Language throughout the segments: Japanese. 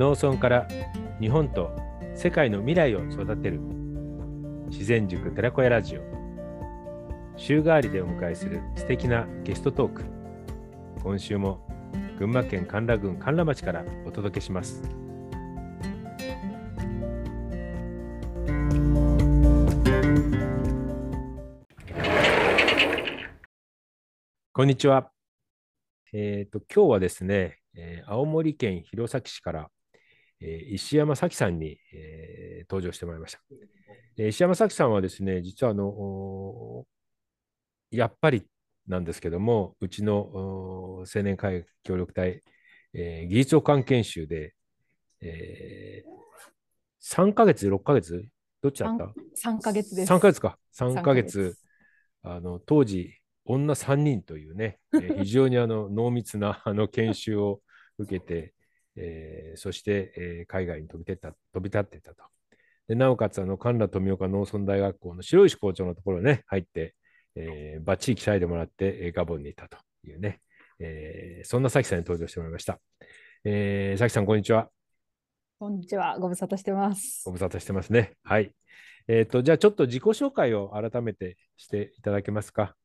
農村から日本と世界の未来を育てる。自然塾寺子屋ラジオ。週替わりでお迎えする素敵なゲストトーク。今週も群馬県甘楽郡甘楽町からお届けします。こんにちは。えっ、と今日はですね、えー青森県弘前市から、えー石山咲さんに、えー登場してもらいました。えー石山咲さんはですね、実はあの、やっぱりなんですけども、うちの青年会協力隊、えー技術補完研修で、え3ヶ月、6ヶ月どっちだった？3ヶ月です。3ヶ月か。3 3ヶ月、あの、当時、女3人というね、えー非常にあの濃密なあの研修を受けて、えーそして、えー海外に飛び立った飛び立っていたと。でなおかつ、あの、神田富岡農村大学校の白石校長のところにね、入って、えー、バッチリ鍛えてもらって、えーガボンにいたというね、えーそんな咲さんに登場してもらいました。えー、咲さん、こんにちは。こんにちは。ご無沙汰してますご。無沙汰してますね。はい。えっ、と、じゃあちょっと自己紹介を改めてしていただけますか。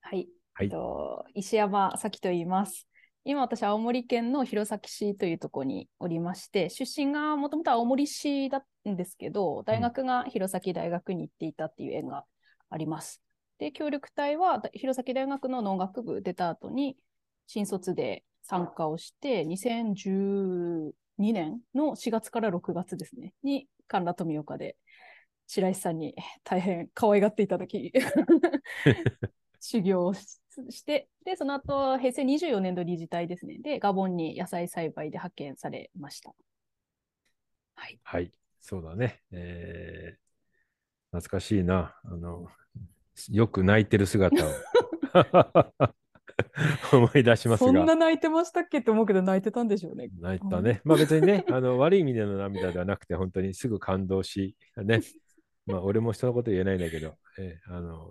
はい。はいえっと、石山咲と言います。今私、青森県の弘前市というところにおりまして、出身がもともと青森市だったんですけど、大学が弘前大学に行っていたっていう縁があります。で、協力隊は弘前大学の農学部出た後に、新卒で参加をして、2012年の4月から6月ですね、に神田富岡で白石さんに大変可愛がっていただき、修行をしして、で、その後、平成24年度理事隊ですね。で、ガボンに野菜栽培で派遣されました。はい。はい、そうだね。えー懐かしいな。あの、よく泣いてる姿を 思い出しますが、そんな泣いてましたっけって思うけど、泣いてたんでしょうね。泣いたね。まあ別にね、あの悪い意味での涙ではなくて、本当にすぐ感動し、ね。まあ俺も人のこと言えないんだけど、えーあの、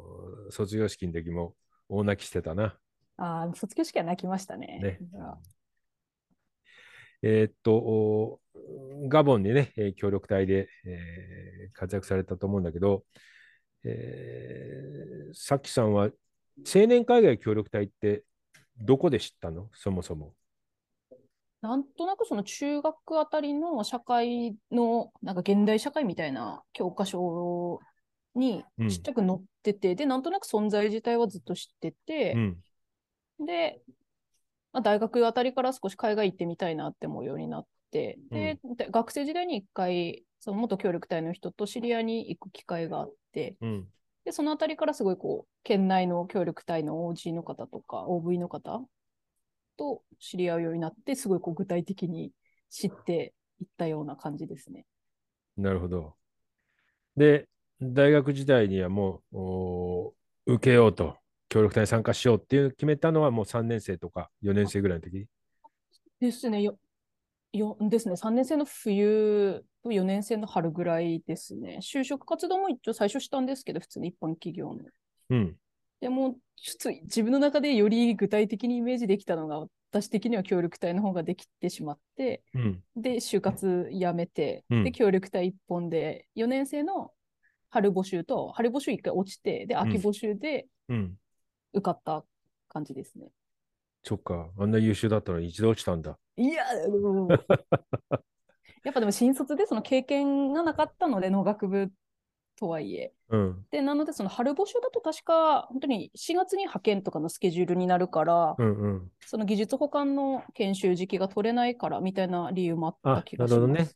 卒業式の時も大泣きしてたな。ああ、卒業式は泣きましたね。ねえーっと、おガボンにね、えー協力隊で、えー活躍されたと思うんだけど、えー、さっきさんは青年海外協力隊ってどこで知ったの？そもそも。なんとなくその中学あたりの社会の、なんか現代社会みたいな教科書にうんちっちゃく載ってて、で、なんとなく存在自体はずっと知ってて、うん。で、まあ、大学あたりから少し海外行ってみたいなって思うようになって、で、で学生時代に一回、その元協力隊の人と知り合いに行く機会があって、うん。で、そのあたりからすごいこう、県内の協力隊の OG の方とか OV の方と知り合うようになって、すごいこう具体的に知っていったような感じですね。なるほど。で、大学時代にはもう、お受けようと、協力隊に参加しようっていう決めたのはもう3年生とか4年生ぐらいの時？ですね。よ、よ、ですね。3年生の冬と4年生の春ぐらいですね。就職活動も一応最初したんですけど、普通に一般企業の。うん。でも、ちょっと自分の中でより具体的にイメージできたのが、私的には協力隊の方ができてしまって、うん。で、就活辞めて、うんで、協力隊一本で、4年生の春募集と、春募集一回落ちて、で、秋募集でうん。受かった感じですね。そっか。あんな優秀だったのに一度落ちたんだ。いや、うん やっぱでも新卒でその経験がなかったので、農学部とはいえ。うん。で、なので、その春募集だと確か、本当に4月に派遣とかのスケジュールになるから、うんうん。その技術補完の研修時期が取れないからみたいな理由もあったあ気、がします。なるほどね。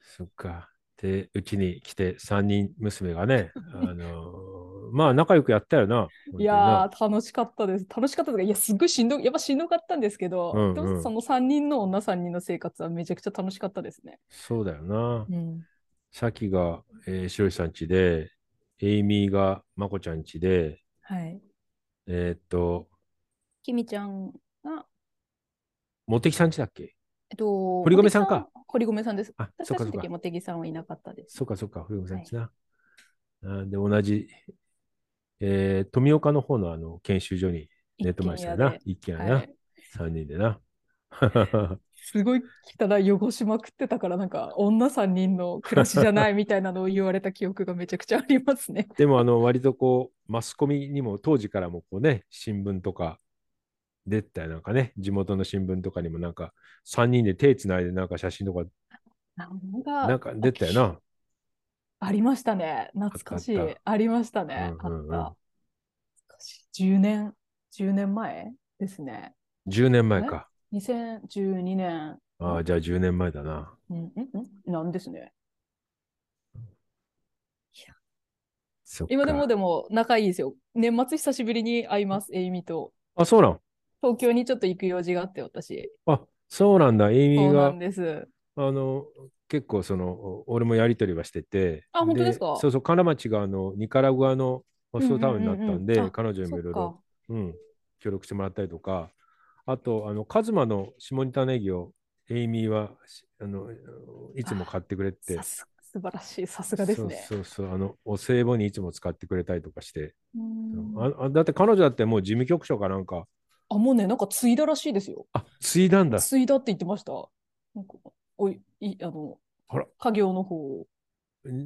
そっか。で、うちに来て3人娘がね、あのーまあ仲良くやったよな。いやー、楽しかったです。楽しかったですいや、すっごいしんどい、やっぱしんどかったんですけど、うんうんでもその3人の女3人の生活はめちゃくちゃ楽しかったですね。そうだよな。うん。さきが、えー、白石さん家で、エイミーがまこちゃん家で、はい。えーっと、きみちゃんが、茂木さん家だっけ？えっと、堀米さんか堀米さんです。あ、私そっかそっか。茂木さんはいなかったです。そっかそっか、古本さん家な。あで、同じ、えー富岡の方のあの研修所に寝てましたよな。一軒家な。はい。3人でな。すごい汚い汚しまくってたから、なんか女3人の暮らしじゃないみたいなのを言われた記憶がめちゃくちゃありますね。でも、あの、割とこう、マスコミにも当時からもこうね、新聞とか出てたよなんかね、地元の新聞とかにもなんか、3人で手つないでなんか写真とか、なんか出てたよな。ありましたね。懐かしい。ありましたね。うんうんうんあった。懐かしい10年、10年前ですね。10年前か。2012年。ああ、じゃあ10年前だな。うん、うん、うんなんですね。今でもでも仲いいですよ。年末久しぶりに会います、エイミと。あ、そうなん。東京にちょっと行く用事があって、私。あ、そうなんだ。エイミーがそうなん、です。あの、結構その、お俺もやりとりはしてて。あ本当ですか？そうそう、金町があの、ニカラグアのホストタウンになったんで、彼女にもいろいろうん、協力してもらったりとか、あと、あの、カズマの下仁田ネギを、エイミーは、しあの、いつも買ってくれて素晴らしい、さすがですね。そうそうそう、あの、お歳暮にいつも使ってくれたりとかして、うんああだって彼女だってもう事務局長かなんか、あ、もうね、なんか継いだらしいですよ。あ、継いだんだ。継いだって言ってました。なんかおい、いあのあら、家業の方を。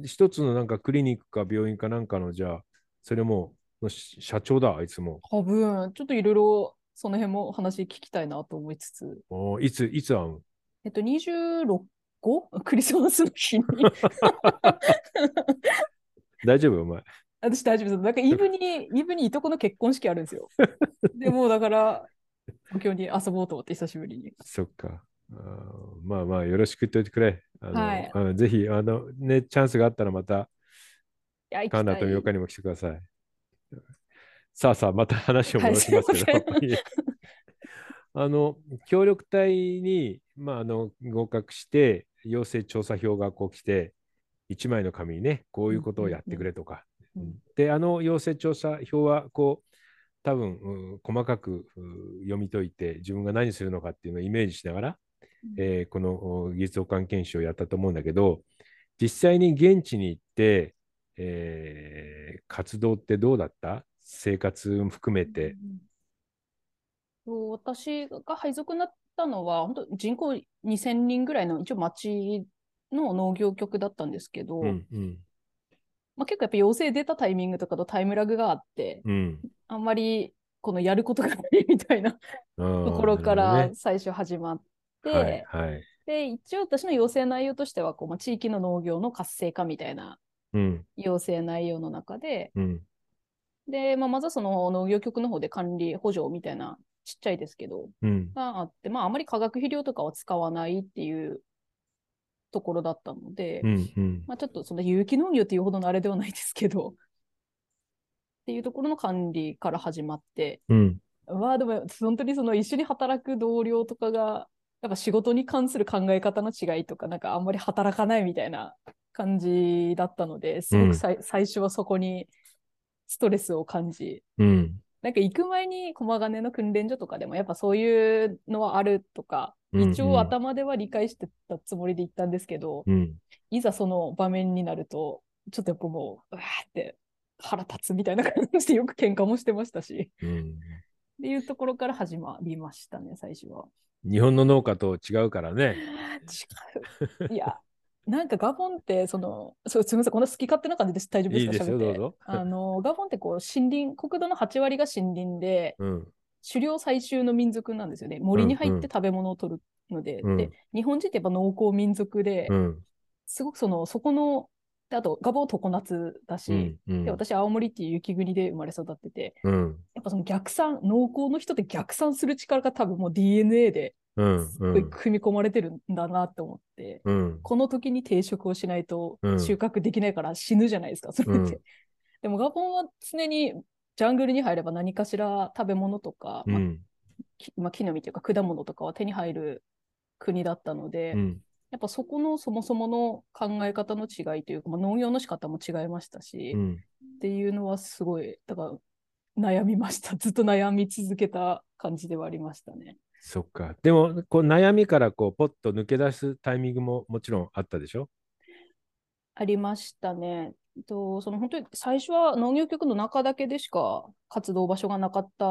一つのなんかクリニックか病院かなんかの、じゃあ、それも、社長だ、あいつも。多分、ちょっといろいろその辺も話聞きたいなと思いつつ。おーいつ、いつ会う？んえっと、26個 クリスマスの日に。大丈夫？お前。私大丈夫です。なんかイブに、イブにいとこの結婚式あるんですよ。でもうだから、東京に遊ぼうと思って久しぶりに。そっか。あーまあまあ、よろしく言っておいてくれ。あのはいあのぜひ、あの、ね、チャンスがあったらまた、カナたいとミオカにも来てください。さあさあ、また話を戻しますけど、はい。あの、協力隊に、まあ、あの、合格して、要請調査票がこう来て、1枚の紙にね、こういうことをやってくれとか。うんうんうんで、あの要請調査票は、こう、多分、うん細かくうん読み解いて、自分が何するのかっていうのをイメージしながら、うん。えーこのお技術保管研修をやったと思うんだけど、実際に現地に行って、えー活動ってどうだった？生活も含めて。そう私が配属になったのは、本当人口2000人ぐらいの一応町の農業局だったんですけど、うんうんまあ、結構やっぱ陽性出たタイミングとかとタイムラグがあって、うん。あんまりこのやることがないみたいな とところから最初始まって、はいはい。で、一応私の要請内容としてはこう、まあ、地域の農業の活性化みたいなうん要請内容の中で、うんで、まあ、まずはその農業局の方で管理補助みたいなちっちゃいですけど、うん。があって、まあ、あまり化学肥料とかは使わないっていうところだったので、うんうん。まあ、ちょっとその有機農業っていうほどのあれではないですけど、っていうところの管理から始まって、うん。まあでも本当にその一緒に働く同僚とかが、やっぱ仕事に関する考え方の違いとか、なんかあんまり働かないみたいな感じだったので、すごくさい、最初はそこにストレスを感じ、うんなんか行く前に駒ヶ根の訓練所とかでもやっぱそういうのはあるとか、一応頭では理解してたつもりで行ったんですけど、うんいざその場面になると、ちょっとやっぱもう、うわーって腹立つみたいな感じでよく喧嘩もしてましたし、うんっていうところから始まりましたね、最初は。日本の農家と違うからね。違う。いや、なんかガボンって、その、そうすみません、こんな好き勝手な感じです。大丈夫ですか？いいですよ喋って。どうぞ。あの、ガボンってこう、森林、国土の8割が森林で、うん。狩猟採集の民族なんですよね。森に入うんうんって食べ物を取るので、うんで、日本人ってやっぱ農耕民族で、うん。すごくその、そこの、であと、ガボン常夏だし、うんうん。で、私、青森っていう雪国で生まれ育ってて、うん。やっぱその逆算、農耕の人って逆算する力が多分もう DNA でうんすごい組み込まれてるんだなって思って、うん。この時に定食をしないとうん。収穫できないから死ぬじゃないですか、それって。うん。でもガボンは常にジャングルに入れば何かしら食べ物とか、まあまあ、木の実というか果物とかは手に入る国だったので、うんやっぱそこのそもそもの考え方の違いというか、まあ、農業の仕方も違いましたし、っうんていうのはすごい、だから悩みました。ずっと悩み続けた感じではありましたね。そっか。でも、こう悩みからこうポッと抜け出すタイミングももちろんあったでしょ？ありましたね。と、その本当に最初は農業局の中だけでしか活動場所がなかった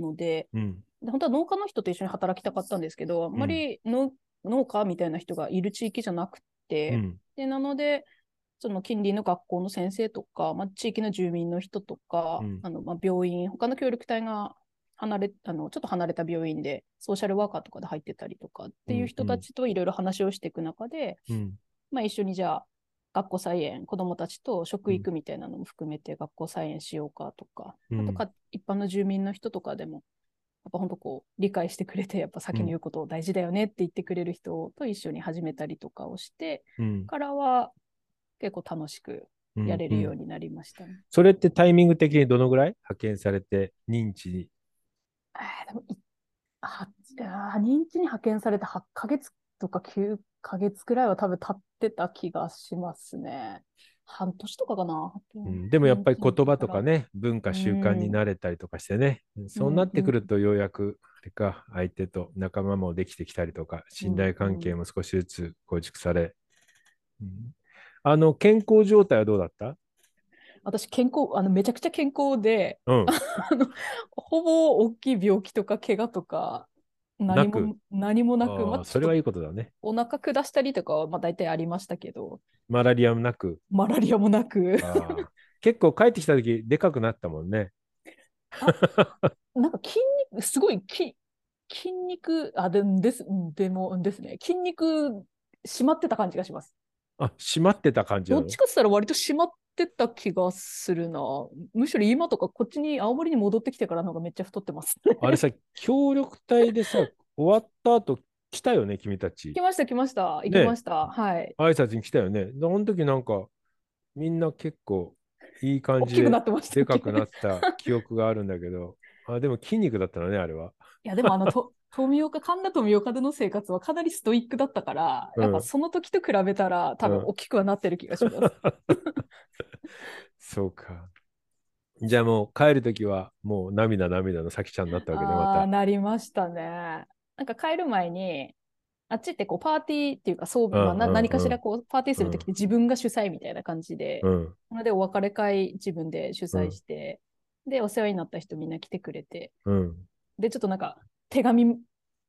ので、うんで本当は農家の人と一緒に働きたかったんですけど、あんまりの、農家みたいな人がいる地域じゃなくて、うん。でなので、その近隣の学校の先生とか、まあ、地域の住民の人とか、うんあのまあ、病院、他の協力隊が離れあのちょっと離れた病院でソーシャルワーカーとかで入ってたりとかっていう人たちといろいろ話をしていく中で、うん。まあ、一緒にじゃあ学校菜園、子どもたちと食育みたいなのも含めて学校菜園しようかとか、うんあとか一般の住民の人とかでも、やっぱ本当こう理解してくれて、やっぱ先に言うこと大事だよねって言ってくれる人と一緒に始めたりとかをして、うん。からは結構楽しくうんやれるよううんになりましたね。それってタイミング的にどのぐらい？派遣されて認知に。えーでもあー認知に派遣されて8ヶ月とか9ヶ月くらいは多分経ってた気がしますね。半年とかかな？うん、でもやっぱり言葉とかね。ね、文化習慣に慣れたりとかしてね、そうなってくるとようやく、あれか、相手と仲間もできてきたりとか、信頼関係も少しずつ構築され、うんあの、健康状態はどうだった？私健康あのめちゃくちゃ健康でうん。あのほぼ大きい病気とか怪我とか何もな何もなく、まあ、それはいいいことだね。お腹下したりとかはまあ大体ありましたけど。マラリアもなく。マラリアもなく。結構帰ってきた時でかくなったもんね。なんか筋肉すごいき筋肉あでですでもですね。筋肉締まってた感じがします。あ、閉まってた感じどっちかって言ったら割と締まってた気がするな。むしろ今とかこっちに青森に戻ってきてからの方がめっちゃ太ってますあれさ、協力隊でさ、終わった後来たよね、君たち。来。ました来ました。行ねきました、はい。挨拶に来たよね。で、その時なんか、みんな結構いい感じででかくなっいた記憶があるんだけど、あ、でも筋肉だったのね、あれは。やでもあのと富岡神田富岡での生活はかなりストイックだったから、うんやっぱその時と比べたら多分うん大きくはなってる気がします、そうか。じゃあもう帰る時はもう涙涙のさきちゃんになったわけね、ああ、また。なりましたね。なんか帰る前に、あっちってこうパーティーっていうか、そう、まあ、何かしらこうパーティーするときって自分が主催みたいな感じで、うん。なのでお別れ会自分で主催して、で、お世話になった人みんな来てくれて、うん。で、ちょっとなんか手紙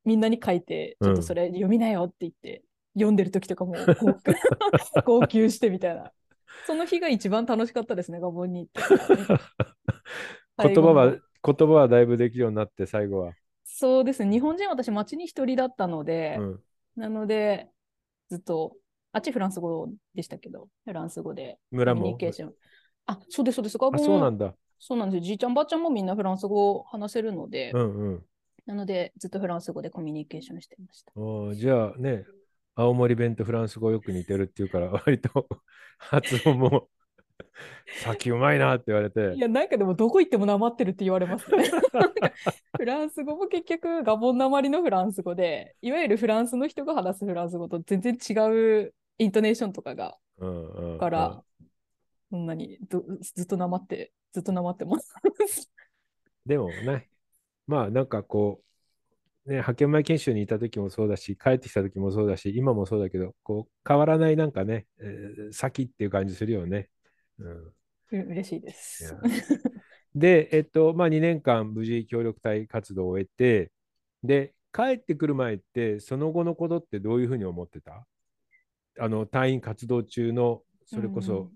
みんなに書いて、ちょっとそれ読みなよって言って、読んでる時とかも 号泣してみたいな。その日が一番楽しかったですね、ガボンに行って。言葉は、最言葉はだいぶできるようになって、最後は。そうですね、日本人私町に一人だったので、うん。なので、ずっと、あっちフランス語でしたけど、フランス語で村も？コミュニ。ケーション。あ、そうです、そうです。ガボあ、ンそうなんだ。そうなんですよ。じいちゃんばあちゃんもみんなフランス語を話せるので、うんうん。なので、ずっとフランス語でコミュニケーションしてました。おーじゃあね、青森弁とフランス語よく似てるっていうから、割と発音も、さっきうまいなって言われてい、や、なんかでもどこ行ってもなまってるって言われますね。フランス語も結局ガボンなまりのフランス語で、いわゆるフランスの人が話すフランス語と全然違うイントネーションとかがうんうんうんから、そんなにどずっとなまって、ずっとなまってます。でもね、まあなんかこう、ね、派遣前研修にいた時もそうだし、帰ってきた時もそうだし、今もそうだけど、こう変わらないなんかね、えー先っていう感じするよね。うん、う嬉しいでいすや。で、えっと、まあ2年間無事協力隊活動を終えて、で、帰ってくる前って、その後のことってどういうふうに思ってた？あの、隊員活動中の、それこそ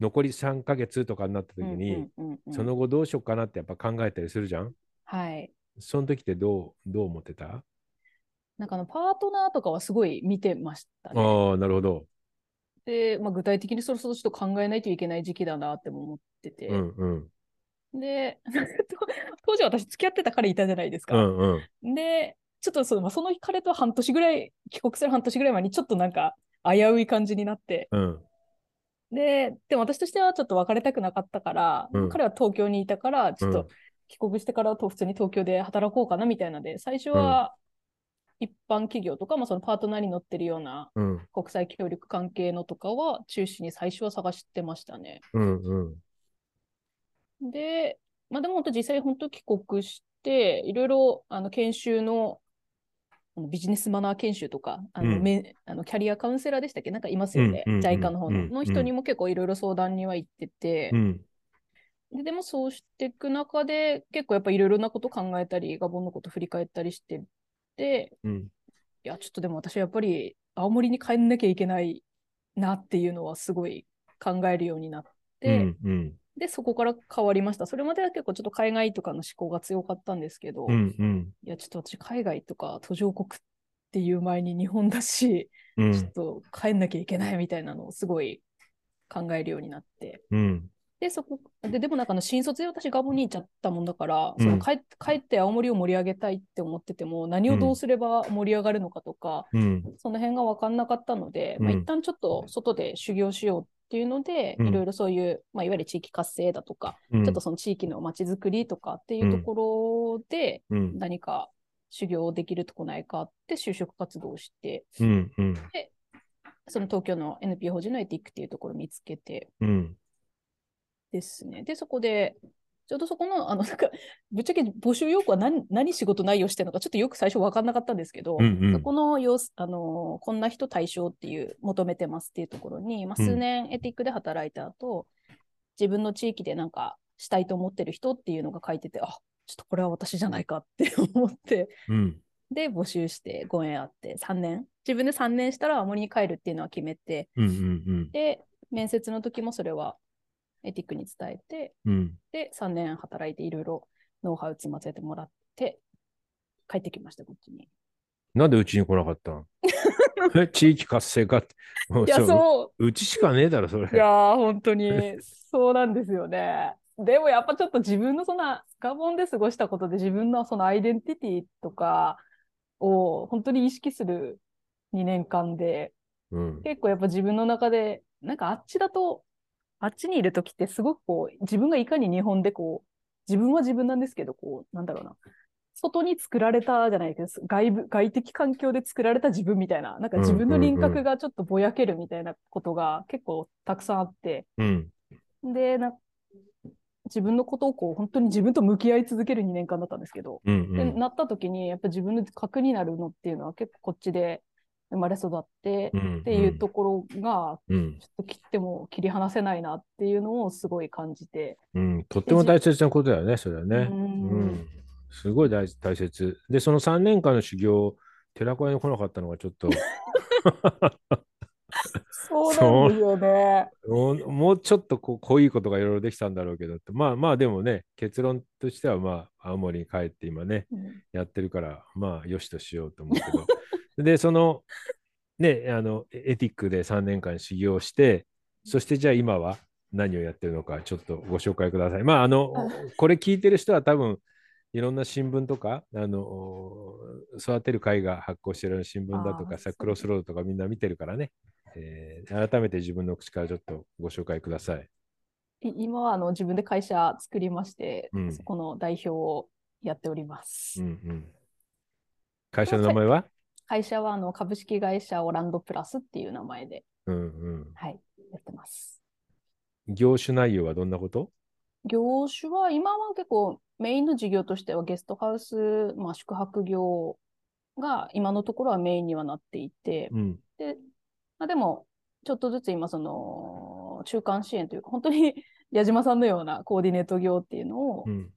残り3ヶ月とかになった時に、その後どうしようかなってやっぱ考えたりするじゃん？はい。その時ってどう、どう思ってた？なんかあのパートナーとかはすごい見てましたね。ああ、なるほど。で、まあ、具体的にそろそろちょっと考えないといけない時期だなっても思ってて。うんうん。で、当時私付き合ってた彼いたじゃないですうか。んうん。で、ちょっとその,、まあ、その彼と半年ぐらい、帰国する半年ぐらい前にちょっとなんか危うい感じになって。うん。で、でも私としてはちょっと別れたくなかったから、うん彼は東京にいたから、ちょっとうん帰国してからと普通に東京で働こうかなみたいなので、最初は一般企業とか、まあ、そのパートナーに乗ってるようなうん。国際協力関係のとかは中心に最初は探してましたね。うんうん。で、まあでも本当実際本当帰国して、いろいろあの研修のビジネスマナー研修とか、あの、うん。めあのキャリアカウンセラーでしたっけ？なんかいますよね。うんうんうん JICA の方の,、うんの人にも結構いろいろ相談には行ってて、うんででもそうしていく中で、結構やっぱいろいろなこと考えたり、ガボンのこと振り返ったりしてて、うん。いや、ちょっとでも私やっぱり青森に帰んなきゃいけないなっていうのはすごい考えるようになって、うん。うん。で、そこから変わりました。それまでは結構ちょっと海外とかの思考が強かったんですけど、うん。うん。いや、ちょっと私海外とか途上国っていう前に日本だし、うん。ちょっと帰んなきゃいけないみたいなのをすごい考えるようになって。うん。で、そこ、で、でもなんかあの新卒で私ガボンに行っちゃったもんだから、うんその帰っ帰って青森を盛り上げたいって思ってても、何をどうすれば盛り上がるのかとか、うん。その辺が分かんなかったので、まあ、うん一旦ちょっと外で修行しようっていうので、うんいろいろそういう、まあ、いわゆる地域活性だとか、うん。ちょっとその地域のまちづくりとかっていうところで、うん。何か修行できるとこないかって就職活動をして、うん。うん。その東京の NPO 法人のエティックっていうところを見つけてうん。ですね。で、そこで、ちょうどそこの、あの、なんか、ぶっちゃけ募集要項は何何仕事内容してるのか、ちょっとよく最初分かんなかったんですけど、うんうんそこの様子、あの、こんな人対象っていう、求めてますっていうところに、まあ、うん数年エティックで働いた後、自分の地域でなんかしたいと思ってる人っていうのが書いてて、あ、ちょっとこれは私じゃないかって 思って、うん。で、募集してご縁あって、3年、自分で3年したら青森に帰るっていうのは決めて、うん。うん。で、面接の時もそれはエティックに伝えて、うん。で、3年働いていろいろノウハウ積ませてもらって、帰ってきました、こっちに。なんでうちに来なかったん え地域活性化って？いや、そうそううちしかねえだろ、それ。う。いやー、本当に、そうなんですよね。でもやっぱちょっと自分のそんな、ガボンで過ごしたことで自分のそのアイデンティティとかを本当に意識する2年間で、うん。結構やっぱ自分の中で、なんかあっちだと、あっちにいるときってすごくこう、自分がいかに日本でこう、自分は自分なんですけど、こう、なんだろうな。外に作られたじゃないです外部、外的環境で作られた自分みたいな、なんか自分の輪郭がちょっとぼやけるみたいなことが結構たくさんあって、うん。で、な自分のことをこう、本当に自分と向き合い続ける2年間だったんですけど、うん。うでん。なった時に、やっぱ自分の核になるのっていうのは結構こっちで生まれ育ってうんっていうところが、うん。ちょっと切っても切り離せないなっていうのをすごい感じて。うん。とっても大切なことだよね、それはね。ううんん。すごい大大切。で、その3年間の修行、寺子屋に来なかったのがちょっとそうなんですよね。もうちょっとこう濃いことがいろいろできたんだろうけどまあまあでもね、結論としてはまあ青森に帰って今ね、うんやってるから、まあよしとしようと思うけど。で、その、ね、あの、エティックで3年間修行して、そしてじゃあ今は何をやってるのか、ちょっとご紹介ください。まあ、あの、これ聞いてる人は多分、いろんな新聞とか、あの、育てる会が発行してる新聞だとかさ、クロスロードとかみんな見てるからね、えー改めて自分の口からちょっとご紹介ください。い今はあの自分で会社作りまして、うんそこの代表をやっております。うんうん。会社の名前は？会社はあの株式会社オランドプラスっていう名前で、うんうん。はい、やってます。業種内容はどんなこと？業種は今は結構メインの事業としてはゲストハウス、まあ、宿泊業が今のところはメインにはなっていて、うん。で、まあ、でも、ちょっとずつ今、その、中間支援というか、本当に 矢島さんのようなコーディネート業っていうのを、うん。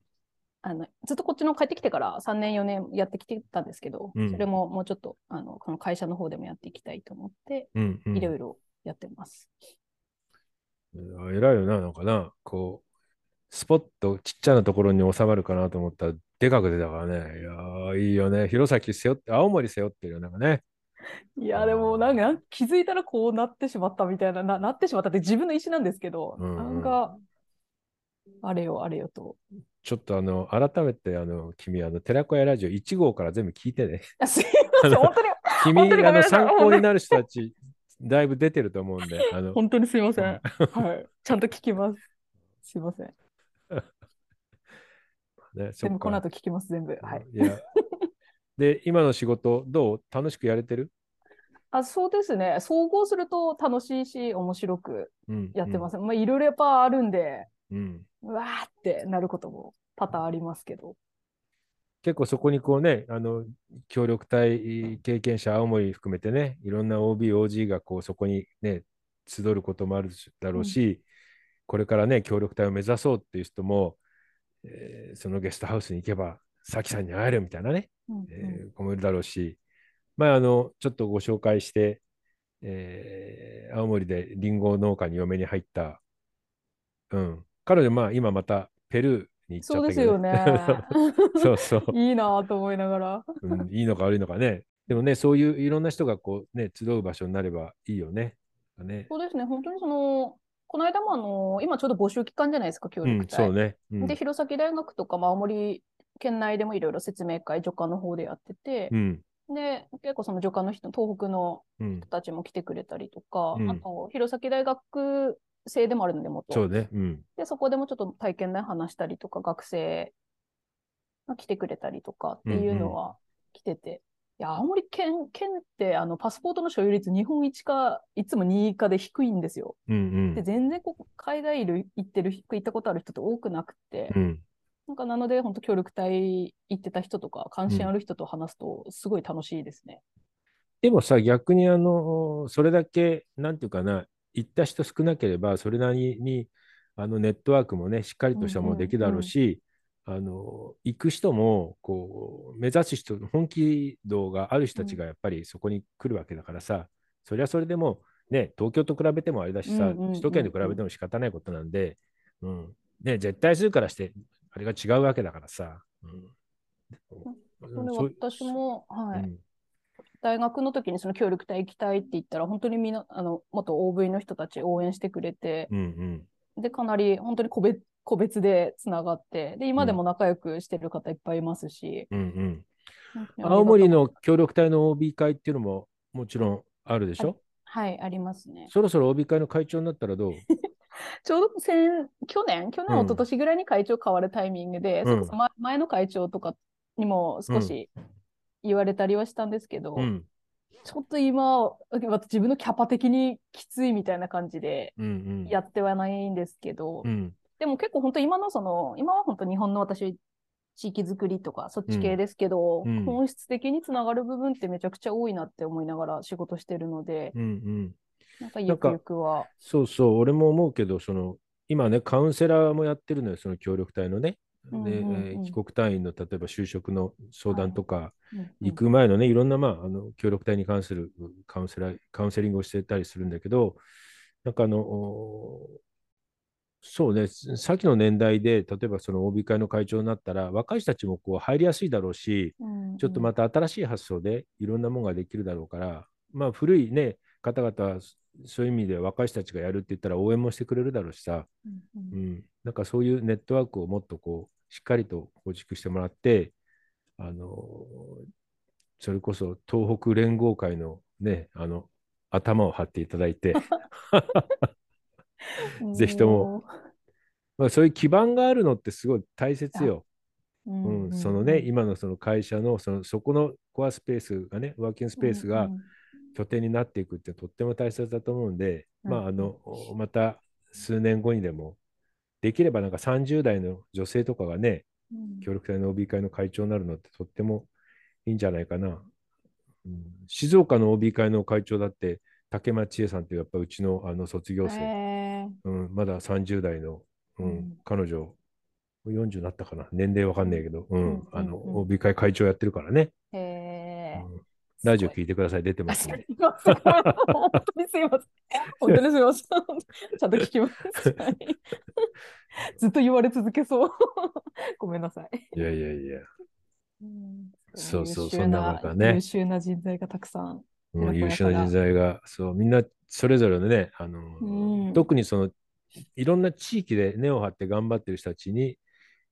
あのずっとこっちの帰ってきてから3年、4年やってきてたんですけど、うんそれももうちょっとあのこの会社の方でもやっていきたいと思って、うん。うんいろいろやってます。あ偉いよな、なんかな、こう、スポッとちっちゃなところに収まるかなと思ったら、でかく出たからね。いやー、いいよね。弘前背負って、青森背負ってるよ、なんかね。いや、でもなんかなんか気づいたらこうなってしまったみたいな、ななってしまったって自分の意思なんですけど、うんうんなんか、あれよあれよと。ちょっとあの、改めて、あの、君、あの、寺子屋ラジオ1号から全部聞いてね。あすいません、本当に、君、あの、参考になる人たち、だいぶ出てると思うんで、あの、本当にすいません。うんはい。ちゃんと聞きます。すいません。ね、そっか全部この後聞きます、全部。はい。いや。で、今の仕事、どう？楽しくやれてる？あ、そうですね。総合すると楽しいし、面白くうん。やってます。まあ、いろいろやっぱあるんで、うん。うわーってなることも多々ありますけど。結構そこにこうね、あの、協力隊経験者、青森含めてね、いろんな OB、OG がこうそこにね、集うることもあるだろうし、これからね、協力隊を目指そうっていう人も、えーそのゲストハウスに行けば、さきさんに会えるみたいなね、うんうんえー子もいるだろうし、まあ、あの、ちょっとご紹介して、えー青森でリンゴ農家に嫁に入った、うん、彼女、まあ、今またペルーに行っちゃそうったけどですよね。そうそう、いいなと思いながら。うん、いいのか悪いのかね。でもね、そういういろんな人がこう、ね、集う場所になればいいよね。ねそうですね、本当にその、この間もあの、今ちょうど募集期間じゃないですか、協うん、力隊。そうね。うんで、弘前大学とか、まあ、青森県内でもいろいろ説明会、助教の方でやっててう、ん、で、結構その助教の人、東北のうん人、たちも来てくれたりとか、うんあと、弘前大学生でもあるので、元。そうね。うん、で、そこでもちょっと体験談話したりとか、学生が来てくれたりとかっていうのは来てて、いや、青森県、県って、あの、パスポートの所有率日本一か、いつも2位かで低いんですよ。うん、うんで、全然ここ、海外行ってる、行ったことある人って多くなくて、うん。なんかなので、本当協力隊行ってた人とか、関心ある人と話すと、すごい楽しいですね。でもさ、逆にあの、それだけ、なんていうかな、行った人少なければ、それなりに、あのネットワークもね、しっかりとしたものできるだろうし、あの、行く人も、こう、目指す人、本気度がある人たちがやっぱりそこに来るわけだからさ、それはそれでも、ね、東京と比べてもあれだしさ、うんうんうんうん首都圏で比べても仕方ないことなんで、うん。ね、絶対数からして、あれが違うわけだからさ。うん。それ私も、はい、うん大学の時にその協力隊行きたいって言ったら、本当にみんな、あの、元 OV の人たち応援してくれて、うんうん。で、かなり本当に個別個別でつながって、で、今でも仲良くしてる方いっぱいいますし、うんうん。青森の協力隊の OB 会っていうのももちろんあるでしょ、はい、ありますね。そろそろ OB 会の会長になったらどう？ちょうど先去年、去年、うん。一昨年ぐらいに会長変わるタイミングで、うん。そ前の会長とかにも少し言われたりはしたんですけど、うん。ちょっと今、私自分のキャパ的にきついみたいな感じでうんうん。やってはないんですけど、うん。でも結構本当今のその、今は本当日本の私、地域づくりとかそっち系ですけど、うん。うん。本質的につながる部分ってめちゃくちゃ多いなって思いながら仕事してるので、うんうん。なんかゆくゆくは、そうそう俺も思うけどその今ねカウンセラーもやってるのよその協力隊のね。で、うんうん帰国隊員の例えば就職の相談とか、行く前のねいろんな、まあ、あの協力隊に関するカウンセラーカウンセリングをしてたりするんだけどなんかあのおそうねさっきの年代で例えばその OB 会の会長になったら若い人たちもこう入りやすいだろうしうんうん。ちょっとまた新しい発想でいろんなものができるだろうから、まあ古いね方々はそういう意味で若い人たちがやるって言ったら応援もしてくれるだろうしさ、うんうん。うん、なんかそういうネットワークをもっとこうしっかりと構築してもらって、あのそれこそ東北連合会のね、あの頭を張っていただいて、ぜひとも、まあ、そういう基盤があるのってすごい大切よ。うんう、うん。ん。そのね、今のその会社のそのそこのコアスペースがね、ワーキングスペースがうんうん拠点になっていくってとっても大切だと思うんで、うん。まああのまた数年後にでもできればなんか30代の女性とかがね、うん。協力隊の OB 会の会長になるのってとってもいいんじゃないかな。うん。静岡の OB 会の会長だって竹町千恵さんっていうやっぱうちのあの卒業生、へうん、まだ30代の、うん。うん。彼女40になったかな。年齢わかんないけど、うん。うん。あのうん。うん。OB 会会長やってるからね、ーへー。うんラジオす聞いてください出てますんで。あすいません本当にすいません。本当にすいません。ちゃんと聞きます。はいずっと言われ続けそう。ごめんなさい。いやいやいや、うんそうそうそんな中ね優秀な人材がたくさん。う優秀な人材が、そう、みんなそれぞれのね、あの、うん特にその、いろんな地域で根を張って頑張ってる人たちに、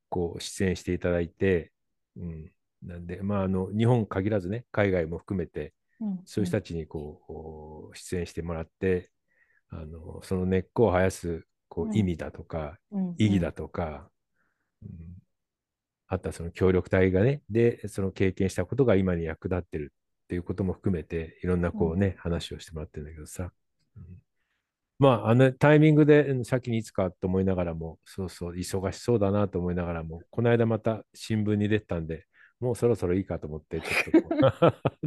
こう、出演していただいて、うん、なんで、まあ、あの、日本限らずね、海外も含めて、うんそういう人たちにこう、出演してもらって、あの、その根っこを生やす、こう意味だとか、うん意義だとか、うん。あとはその協力隊がね、で、その経験したことが今に役立ってるっていうことも含めて、いろんなこうね、話をしてもらってるんだけどさ。うん。まあ、あのタイミングでうん先にいつかと思いながらも、そうそう、忙しそうだなと思いながらも、この間また新聞に出てたんで、もうそろそろいいかと思って、ちょっと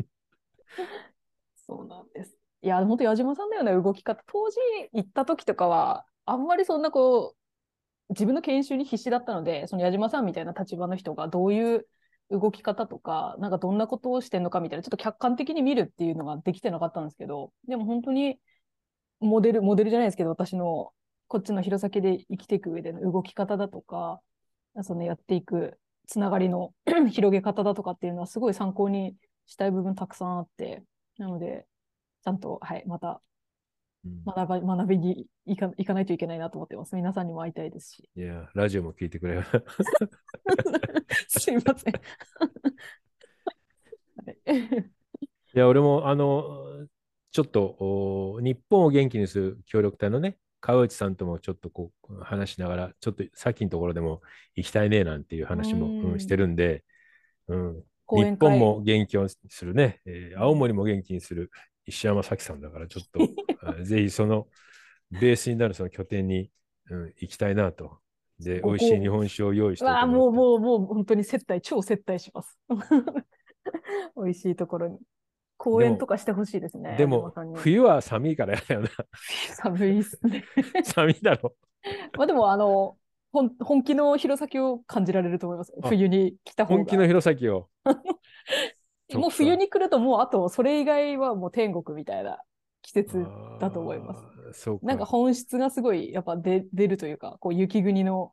そうなんです。いや、本当矢島さんだよね、動き方。当時行った時とかは、あんまりそんなこう、自分の研修に必死だったので、その矢島さんみたいな立場の人がどういう動き方とか、なんかどんなことをしてんのかみたいな、ちょっと客観的に見るっていうのができてなかったんですけど、でも本当にモデル、モデルじゃないですけど、私のこっちの弘前で生きていく上での動き方だとか、そのやっていくつながりの 広げ方だとかっていうのはすごい参考にしたい部分たくさんあって、なので、ちゃんと、はい、また学び学びに行か行かないといけないなと思ってます。皆さんにも会いたいですし。いや、ラジオも聞いてくれ。すいません。いや、俺も、あの、ちょっと、日本を元気にする協力隊のね、川内さんともちょっとこう話しながら、ちょっとさっきのところでも行きたいねなんていう話も、うん、してるんで、うん、日本も元気をするね、えー、青森も元気にする石山咲さんだから、ちょっと ぜひそのベースになるその拠点に、うん、行きたいなと。で、美味しい日本酒を用意して。わあ、もう、もう、もう、本当に接待、超接待します。美味しいところに。公演とかしてほしいですね。でも、冬は寒いからやだよな。寒いっすね。寒いだろ。まあでも、あの、本本気の弘前を感じられると思います。冬に来た方が。本気の弘前を。もう冬に来るともうあとそれ以外はもう天国みたいな季節だと思います。そうなんか本質がすごいやっぱ出出るというか、こう雪国の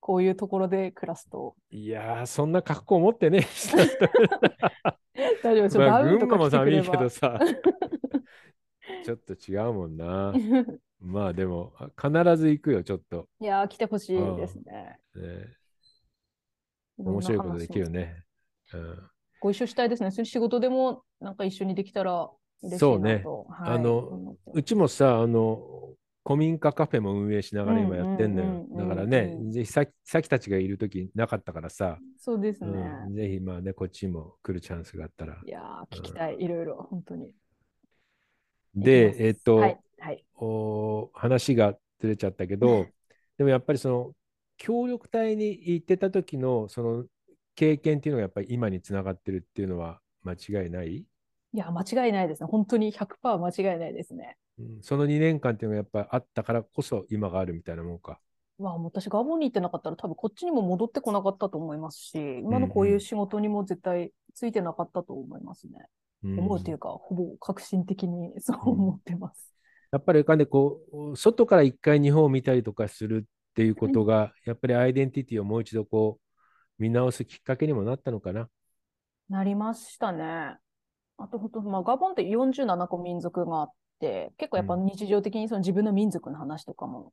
こういうところで暮らすと。いやー、そんな格好持ってね。大丈夫、ちょっとダウンとかも寒いけどさ。ちょっと違うもんな。まあでも、必ず行くよ、ちょっと。いやー、来てほしいですね。ね面白いことできるよね。うんご一緒したいですね。そ仕事でもなんか一緒にできたら嬉しいなと。そうね。はい、あの、うちもさ、あの、古民家カフェも運営しながら今やってんのよ。だからね、ぜひささきたちがいるときなかったからさ。そうですね、うん、ぜひまあね、こっちも来るチャンスがあったら。いや聞きたい、うん、いろいろ、本当に。で、えっ、ー、と、はいはい、お話がずれちゃったけど、でもやっぱりその、協力隊に行ってた時のその経験っていうのがやっぱり今につながってるっていうのは間違いない？いや、間違いないですね。本当に100%間違いないですね。うん、その2年間っていうのがやっぱりあったからこそ今があるみたいなもんか。まあ、私、ガボンに行ってなかったら多分こっちにも戻ってこなかったと思いますし、今のこういう仕事にも絶対ついてなかったと思いますね。うん、思うというか、ほぼ革新的にそう思ってます。やっぱりかね、こう、外から一回日本を見たりとかするっていうことが、やっぱりアイデンティティをもう一度こう、見直すきっかけにもなったのかな。なりましたね。あと、本当、まあ、ガボンって47個民族があって、結構やっぱ日常的にその自分の民族の話とかも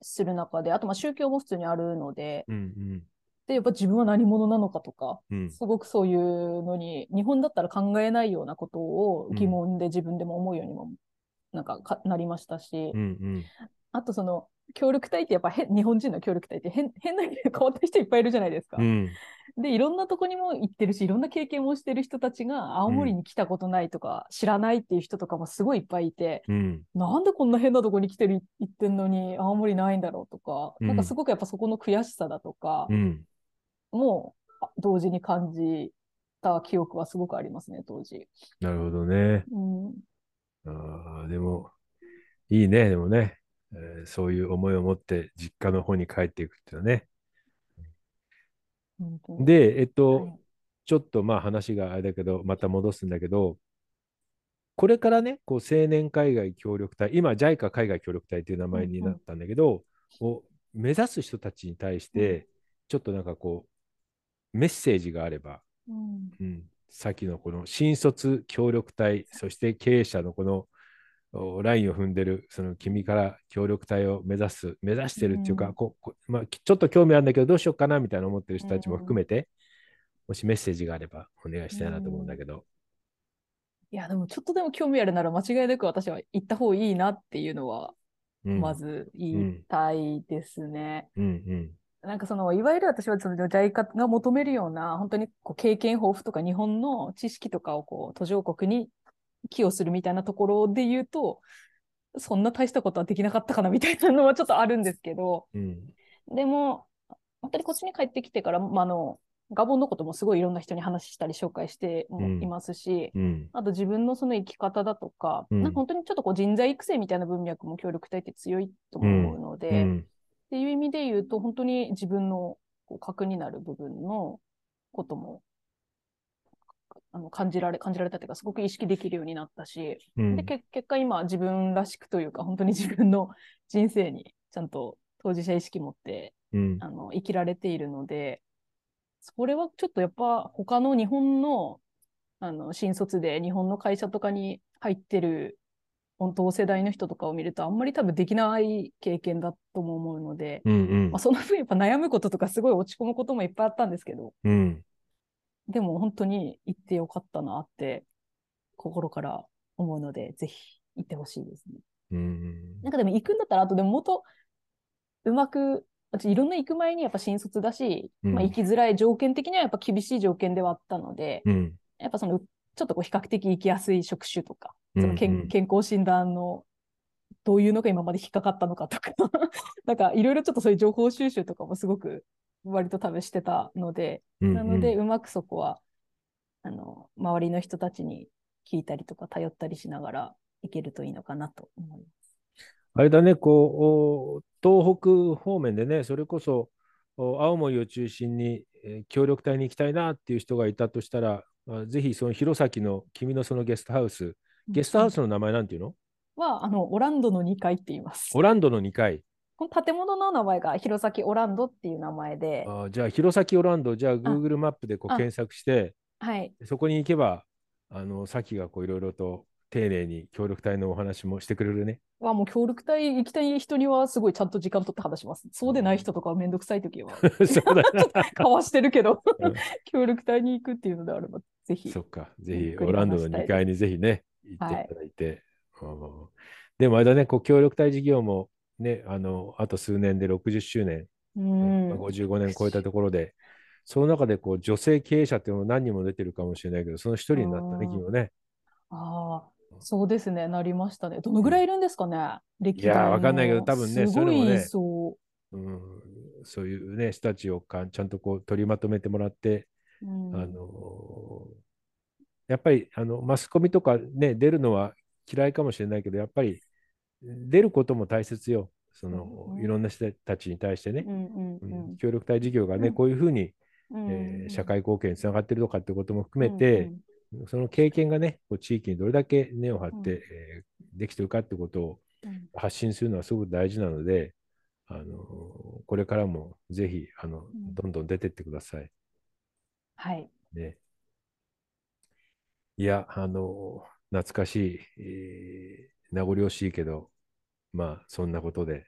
する中で、あとまあ宗教も普通にあるので、うんうん、で、やっぱ自分は何者なのかとか、うん、すごくそういうのに、日本だったら考えないようなことを疑問で自分でも思うようにも、なんかかなりましたし、うんうん、あとその、協力隊ってやっぱ日本人の協力隊って変 変な変わった人いっぱいいるじゃないですか。うん、でいろんなとこにも行ってるしいろんな経験をしてる人たちが青森に来たことないとか、うん、知らないっていう人とかもすごいいっぱいいて、うん、なんでこんな変なとこに来てる行ってんのに青森ないんだろうとか、うん、なんかすごくやっぱそこの悔しさだとか、もう同時に感じた記憶はすごくありますね当時。なるほどね。うん、あでもいいねでもね。えー、そういう思いを持って実家の方に帰っていくっていうね。で、えっと、はい、ちょっとまあ話があれだけど、また戻すんだけど、これからね、こう青年海外協力隊、今 JICA 海外協力隊という名前になったんだけど、うんうん、を目指す人たちに対して、ちょっとなんかこう、メッセージがあれば、うん、うん、さっきのこの新卒協力隊、そして経営者のこのラインを踏んでる、その君から協力隊を目指す、目指してるっていうか、うん、こまあ、ちょっと興味あるんだけど、どうしようかなみたいな思ってる人たちも含めて、うん、もしメッセージがあればお願いしたいなと思うんだけど。うん、いや、でもちょっとでも興味あるなら間違いなく私は行った方がいいなっていうのは、まず言いたいですね。うん。うん。なんかそのいわゆる私はその JICA が求めるような本当にこう経験豊富とか日本の知識とかをこう途上国に寄与するみたいなところで言うと、そんな大したことはできなかったかなみたいなのはちょっとあるんですけど、うん、でも、本当にこっちに帰ってきてから、まあ、のガボンのこともすごいいろんな人に話したり紹介していますし、うん。あと自分のその生き方だとか、うんなんか本当にちょっとこう人材育成みたいな文脈も協力隊って強いと思うので、っうん。ていう意味で言うと、本当に自分のこう核になる部分のこともあの感じられ、感じられたというか、すごく意識できるようになったし、うんで、け結果今自分らしくというか、本当に自分の 人生にちゃんと当事者意識持ってうん。あの生きられているので、それはちょっとやっぱ他の日本のあの新卒で日本の会社とかに入ってる本当世代の人とかを見るとあんまり多分できない経験だとも思うので、うん。うんまあ、その分やっぱ悩むこととかすごい落ち込むこともいっぱいあったんですけど、うん。でも本当に行ってよかったなって心から思うので、ぜひ行ってほしいですね。うん。なんかでも行くんだったら、あとでももっとうまく、私いろんな行く前にやっぱ新卒だし、うんまあ行きづらい条件的にはやっぱ厳しい条件ではあったので、うん。やっぱそのちょっとこう比較的行きやすい職種とか、その健,、うんうん健康診断のどういうのが今まで引っかかったのかとか、なんかいろいろちょっとそういう情報収集とかもすごく割と多分してたので、うん。なので、うまくそこは、あの、周りの人たちに聞いたりとか頼ったりしながらいけるといいのかなと思います。あれだね、こう、お東北方面でね、それこそ、お青森を中心に、えー協力隊に行きたいなっていう人がいたとしたら、あぜひその弘前の君のそのゲストハウス、ゲストハウスの名前なんていうの？は、あの、オランドの2階って言います。オランドの2階。建物の名前が弘前オランドっていう名前で、あじゃあ、弘前オランド、じゃあ Google マップでこうあ検索して、はい。そこに行けば、あの、さきがこういろいろと丁寧に協力隊のお話もしてくれるね。はもう協力隊行きたい人にはすごいちゃんと時間取って話します。そうでない人とかはめんどくさい時は そうだな。かわしてるけどうん、協力隊に行くっていうのであれば、ぜひそ。っか、ぜひオランドの2話したいです階にぜひね、行っていただいて。うんでもあれだね、こう協力隊事業もね、あの、あと数年で60周年、うん。まあ55年超えたところで、その中でこう女性経営者っていうのも何人も出てるかもしれないけど、その一人になったね、君もね。ああ、そうですね、なりましたね。どのぐらいいるんですかね、歴代いやーわかんないけどの多分ねすごいそういうのもね。そう。ん、そういうね、人たちをかちゃんとこう取りまとめてもらって、う。うん。あのやっぱりあのマスコミとかね、出るのは嫌いかもしれないけど、やっぱり出ることも大切よ。そのうんいろんな人たちに対してね。う、んうんううん。ん協力隊事業がね、うん。こういうふうに、うんえー社会貢献につながってるとかってことも含めて、その経験がね、こう地域にどれだけ根を張って、うん。えーできてるかってことをうん。うん発信するのはすごく大事なので、あのこれからもぜひあの、ん。どんどん出てってください。はい。ね。いや、あの、懐かしい、えー名残惜しいけど、まあ、そんなことで、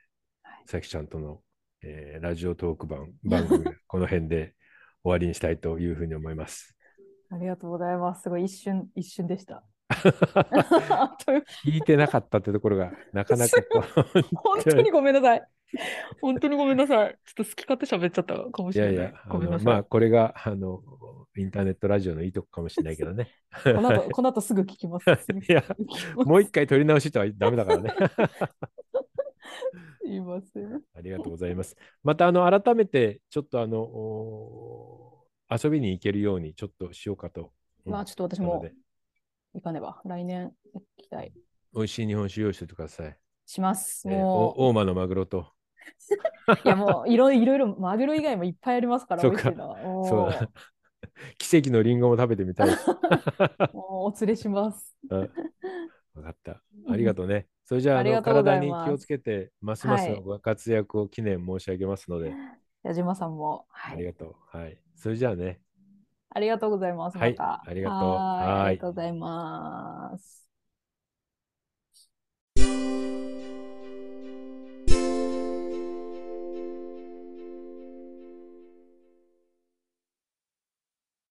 さきちゃんとの、えーラジオトーク番番組、この辺で終わりにしたいというふうに思います。ありがとうございます。すごい一瞬、一瞬でした。聞いてなかったってところが、なかなか本当にごめんなさい。本当にごめんなさい。ちょっと好き勝手喋っちゃったかもいしれない。やいや、あごめんなさい。のまあ、これが、あの、インターネットラジオのいいとこかもしれないけどね。この後、この後すぐ聞きます。いや、もう一回撮り直しとはダメだからね。すいません。ありがとうございます。また、あの、改めて、ちょっと、あの、お遊びに行けるように、ちょっとしようかと。まあ、ちょっと私も行かねば。来年行きたい。美味しい日本酒用意しておいてください。します。えーもお大間のマグロと、う、いやもういろいろいろ、マグロ以外もいっぱいありますから、そうそうだ。奇跡のリンゴも食べてみたい。お連れします。分かった。ありがとうね。それじゃあ、あの体に気をつけて、ますますご活躍を記念申し上げますので、矢島さんも。はい。ありがとう。はい。それじゃあね。ありがとうございます。はいありがとうはいありがとうございます。